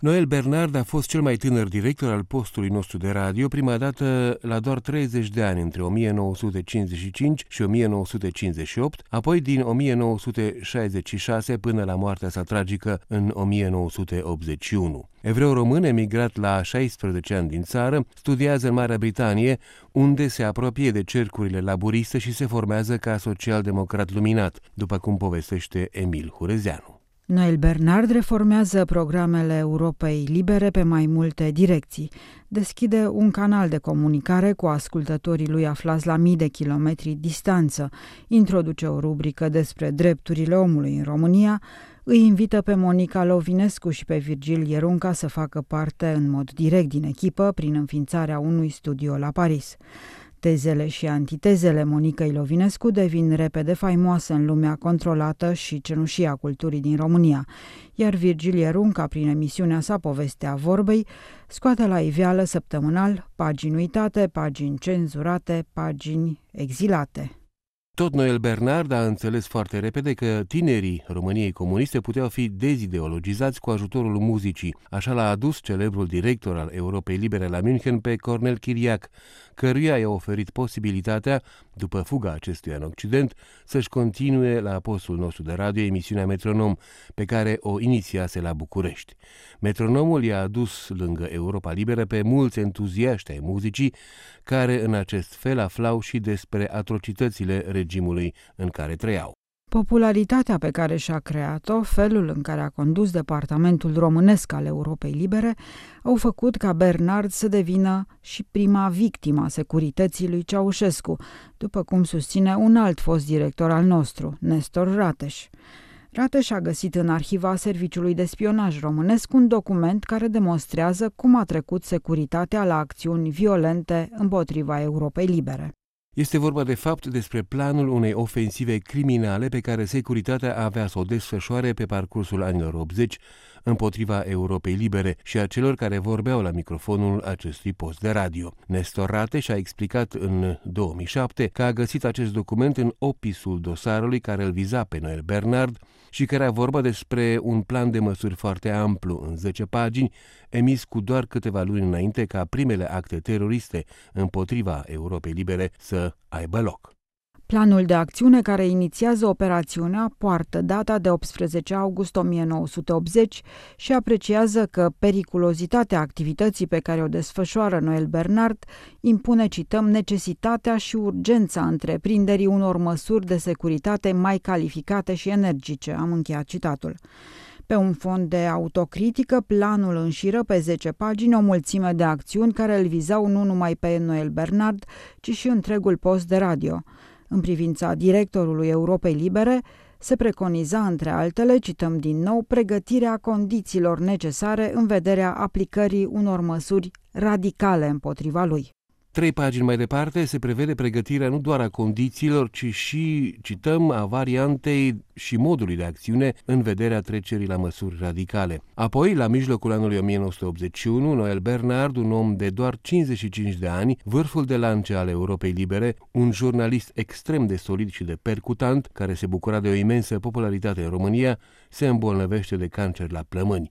Noel Bernard a fost cel mai tânăr director al postului nostru de radio, prima dată la doar 30 de ani, între 1955 și 1958, apoi din 1966 până la moartea sa tragică în 1981. Evreu român emigrat la 16 ani din țară, studiază în Marea Britanie, unde se apropie de cercurile laburiste și se formează ca social-democrat luminat, după cum povestește Emil Hurezeanu. Noel Bernard reformează programele Europei Libere pe mai multe direcții. Deschide un canal de comunicare cu ascultătorii lui aflați la mii de kilometri distanță, introduce o rubrică despre drepturile omului în România, îi invită pe Monica Lovinescu și pe Virgil Ierunca să facă parte în mod direct din echipă prin înființarea unui studio la Paris. Tezele și antitezele Monicăi Lovinescu devin repede faimoase în lumea controlată și cenușie a culturii din România, iar Virgilie Runca, prin emisiunea sa Povestea Vorbei, scoate la iveală săptămânal pagini uitate, pagini cenzurate, pagini exilate. Tot Noel Bernard a înțeles foarte repede că tinerii României comuniste puteau fi dezideologizați cu ajutorul muzicii. Așa l-a adus celebrul director al Europei Libere la München pe Cornel Chiriac, căruia i-a oferit posibilitatea, după fuga acestuia în Occident, să-și continue la postul nostru de radio emisiunea Metronom, pe care o inițiase la București. Metronomul i-a adus lângă Europa Liberă pe mulți entuziaști ai muzicii, care în acest fel aflau și despre atrocitățile regimului în care trăiau. Popularitatea pe care și-a creat-o, felul în care a condus departamentul românesc al Europei Libere, au făcut ca Bernard să devină și prima victima securității lui Ceaușescu, după cum susține un alt fost director al nostru, Nestor Rateș. Rateș a găsit în arhiva Serviciului de Spionaj Românesc un document care demonstrează cum a trecut securitatea la acțiuni violente împotriva Europei Libere. Este vorba de fapt despre planul unei ofensive criminale pe care securitatea avea să o desfășoare pe parcursul anilor 80 împotriva Europei Libere și a celor care vorbeau la microfonul acestui post de radio. Nestor Rateș și-a explicat în 2007 că a găsit acest document în opisul dosarului care îl viza pe Noel Bernard și care a vorba despre un plan de măsuri foarte amplu în 10 pagini, emis cu doar câteva luni înainte ca primele acte teroriste împotriva Europei Libere să aibă loc. Planul de acțiune care inițiază operațiunea poartă data de 18 august 1980 și apreciază că periculozitatea activității pe care o desfășoară Noel Bernard impune, cităm, necesitatea și urgența întreprinderii unor măsuri de securitate mai calificate și energice. Am încheiat citatul. Pe un fond de autocritică, planul înșiră pe 10 pagini o mulțime de acțiuni care îl vizau nu numai pe Noel Bernard, ci și întregul post de radio – în privința directorului Europei Libere, se preconiza, între altele, cităm din nou, pregătirea condițiilor necesare în vederea aplicării unor măsuri radicale împotriva lui. Trei pagini mai departe se prevede pregătirea nu doar a condițiilor, ci și, cităm, a variantei și modului de acțiune în vederea trecerii la măsuri radicale. Apoi, la mijlocul anului 1981, Noel Bernard, un om de doar 55 de ani, vârful de lance al Europei Libere, un jurnalist extrem de solid și de percutant, care se bucura de o imensă popularitate în România, se îmbolnăvește de cancer la plămâni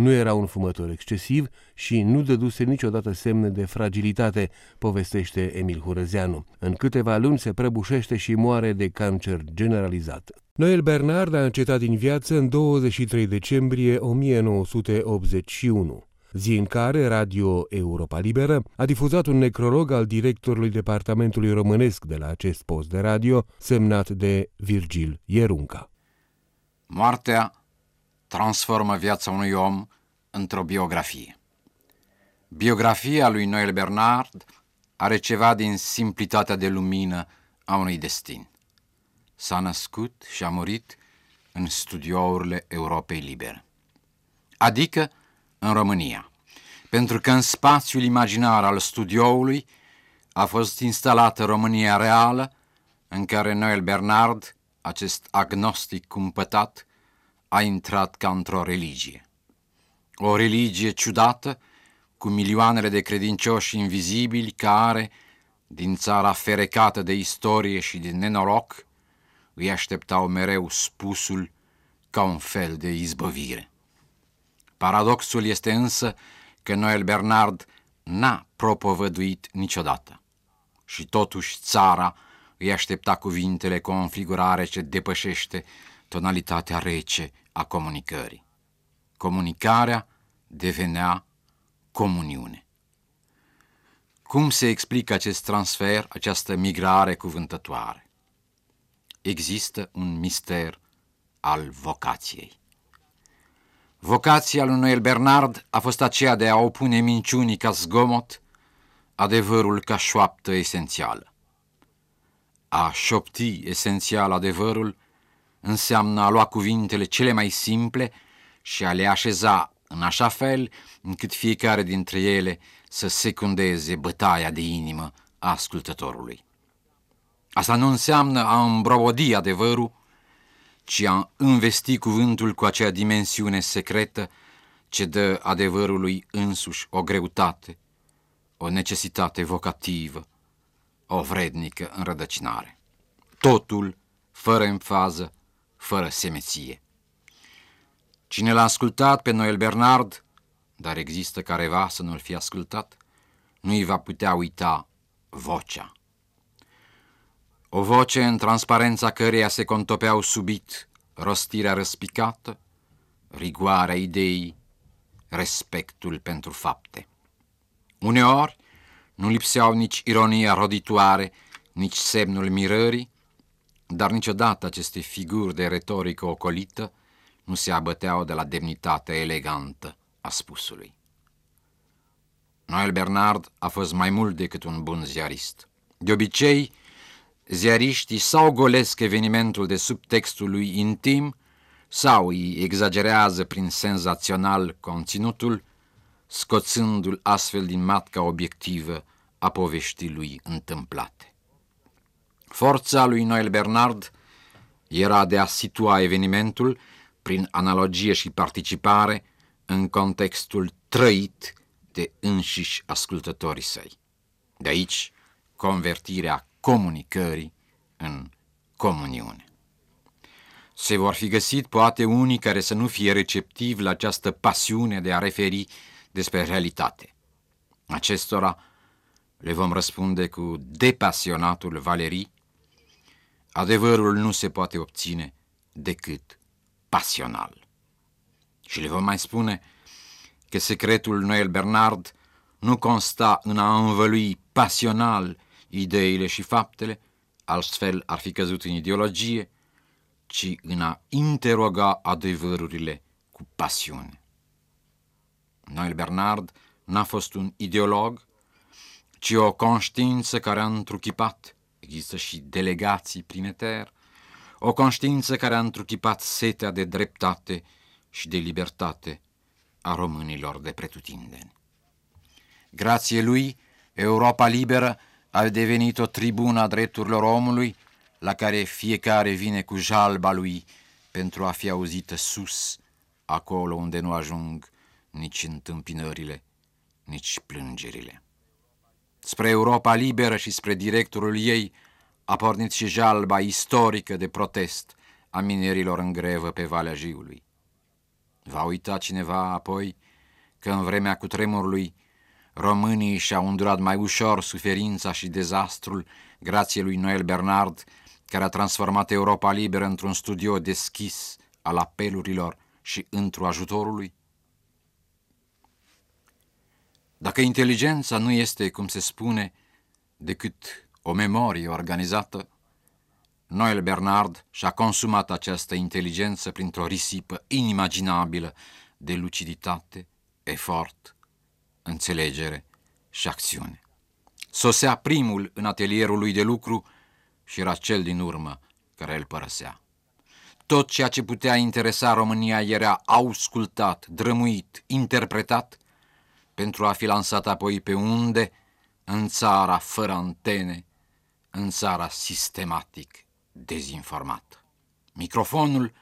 nu era un fumător excesiv și nu dăduse niciodată semne de fragilitate, povestește Emil Hurăzeanu. În câteva luni se prăbușește și moare de cancer generalizat. Noel Bernard a încetat din viață în 23 decembrie 1981 zi în care Radio Europa Liberă a difuzat un necrolog al directorului departamentului românesc de la acest post de radio, semnat de Virgil Ierunca. Moartea transformă viața unui om într-o biografie. Biografia lui Noel Bernard are ceva din simplitatea de lumină a unui destin. S-a născut și a murit în studiourile Europei Libere, adică în România, pentru că în spațiul imaginar al studioului a fost instalată România reală, în care Noel Bernard, acest agnostic cumpătat, a intrat ca într-o religie. O religie ciudată, cu milioanele de credincioși invizibili care, din țara ferecată de istorie și de nenoroc, îi așteptau mereu spusul ca un fel de izbăvire. Paradoxul este însă că Noel Bernard n-a propovăduit niciodată. Și totuși țara îi aștepta cuvintele cu o înfigurare ce depășește tonalitatea rece a comunicării. Comunicarea devenea comuniune. Cum se explică acest transfer, această migrare cuvântătoare? Există un mister al vocației. Vocația lui Noel Bernard a fost aceea de a opune minciunii ca zgomot, adevărul ca șoaptă esențială. A șopti esențial adevărul înseamnă a lua cuvintele cele mai simple și a le așeza în așa fel încât fiecare dintre ele să secundeze bătaia de inimă a ascultătorului. Asta nu înseamnă a îmbrobodi adevărul, ci a învesti cuvântul cu acea dimensiune secretă ce dă adevărului însuși o greutate, o necesitate vocativă, o vrednică înrădăcinare. Totul fără enfază, fără semeție. Cine l-a ascultat pe Noel Bernard, dar există careva să nu-l fi ascultat, nu îi va putea uita vocea. O voce în transparența căreia se contopeau subit rostirea răspicată, rigoarea ideii, respectul pentru fapte. Uneori nu lipseau nici ironia roditoare, nici semnul mirării, dar niciodată aceste figuri de retorică ocolită nu se abăteau de la demnitatea elegantă a spusului. Noel Bernard a fost mai mult decât un bun ziarist. De obicei, ziariștii sau golesc evenimentul de subtextul lui intim sau îi exagerează prin senzațional conținutul, scoțându-l astfel din matca obiectivă a poveștii lui întâmplate. Forța lui Noel Bernard era de a situa evenimentul prin analogie și participare în contextul trăit de înșiși ascultătorii săi. De aici, convertirea comunicării în comuniune. Se vor fi găsit poate unii care să nu fie receptivi la această pasiune de a referi despre realitate. Acestora le vom răspunde cu depasionatul Valerii, adevărul nu se poate obține decât pasional. Și le vom mai spune că secretul Noel Bernard nu consta în a învălui pasional ideile și faptele, altfel ar fi căzut în ideologie, ci în a interoga adevărurile cu pasiune. Noel Bernard n-a fost un ideolog, ci o conștiință care a întruchipat, există și delegații prin eter, o conștiință care a întruchipat setea de dreptate și de libertate a românilor de pretutindeni. Grație lui, Europa liberă a devenit o tribună a drepturilor omului, la care fiecare vine cu jalba lui pentru a fi auzită sus, acolo unde nu ajung nici întâmpinările, nici plângerile. Spre Europa liberă și spre directorul ei a pornit și jalba istorică de protest a minerilor în grevă pe Valea Jiului. Va uita cineva apoi că în vremea cutremurului românii și-au îndurat mai ușor suferința și dezastrul grație lui Noel Bernard, care a transformat Europa liberă într-un studio deschis al apelurilor și într-o ajutorului? Dacă inteligența nu este, cum se spune, decât o memorie organizată, Noel Bernard și-a consumat această inteligență printr-o risipă inimaginabilă de luciditate, efort, înțelegere și acțiune. Sosea primul în atelierul lui de lucru și era cel din urmă care îl părăsea. Tot ceea ce putea interesa România era auscultat, drămuit, interpretat, pentru a fi lansat apoi pe unde, în țara fără antene, în țara sistematic dezinformată. Microfonul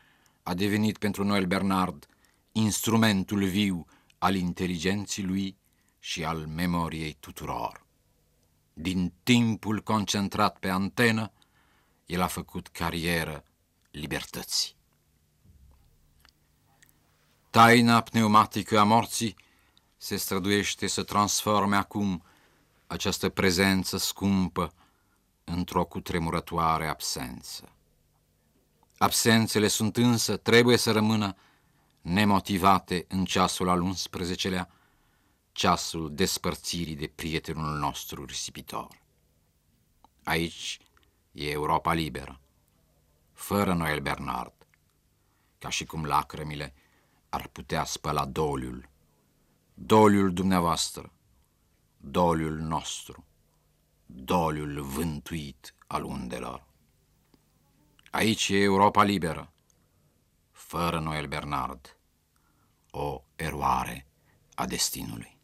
a devenit pentru Noel Bernard instrumentul viu al inteligenții lui și al memoriei tuturor. Din timpul concentrat pe antenă, el a făcut carieră libertății. Taina pneumatică a morții se străduiește să transforme acum această prezență scumpă într-o cutremurătoare absență. Absențele sunt însă, trebuie să rămână nemotivate în ceasul al 11-lea, ceasul despărțirii de prietenul nostru risipitor. Aici e Europa liberă, fără Noel Bernard, ca și cum lacrămile ar putea spăla doliul, doliul dumneavoastră, doliul nostru, doliul vântuit al undelor. Aici e Europa liberă, fără Noel Bernard, o eroare a destinului.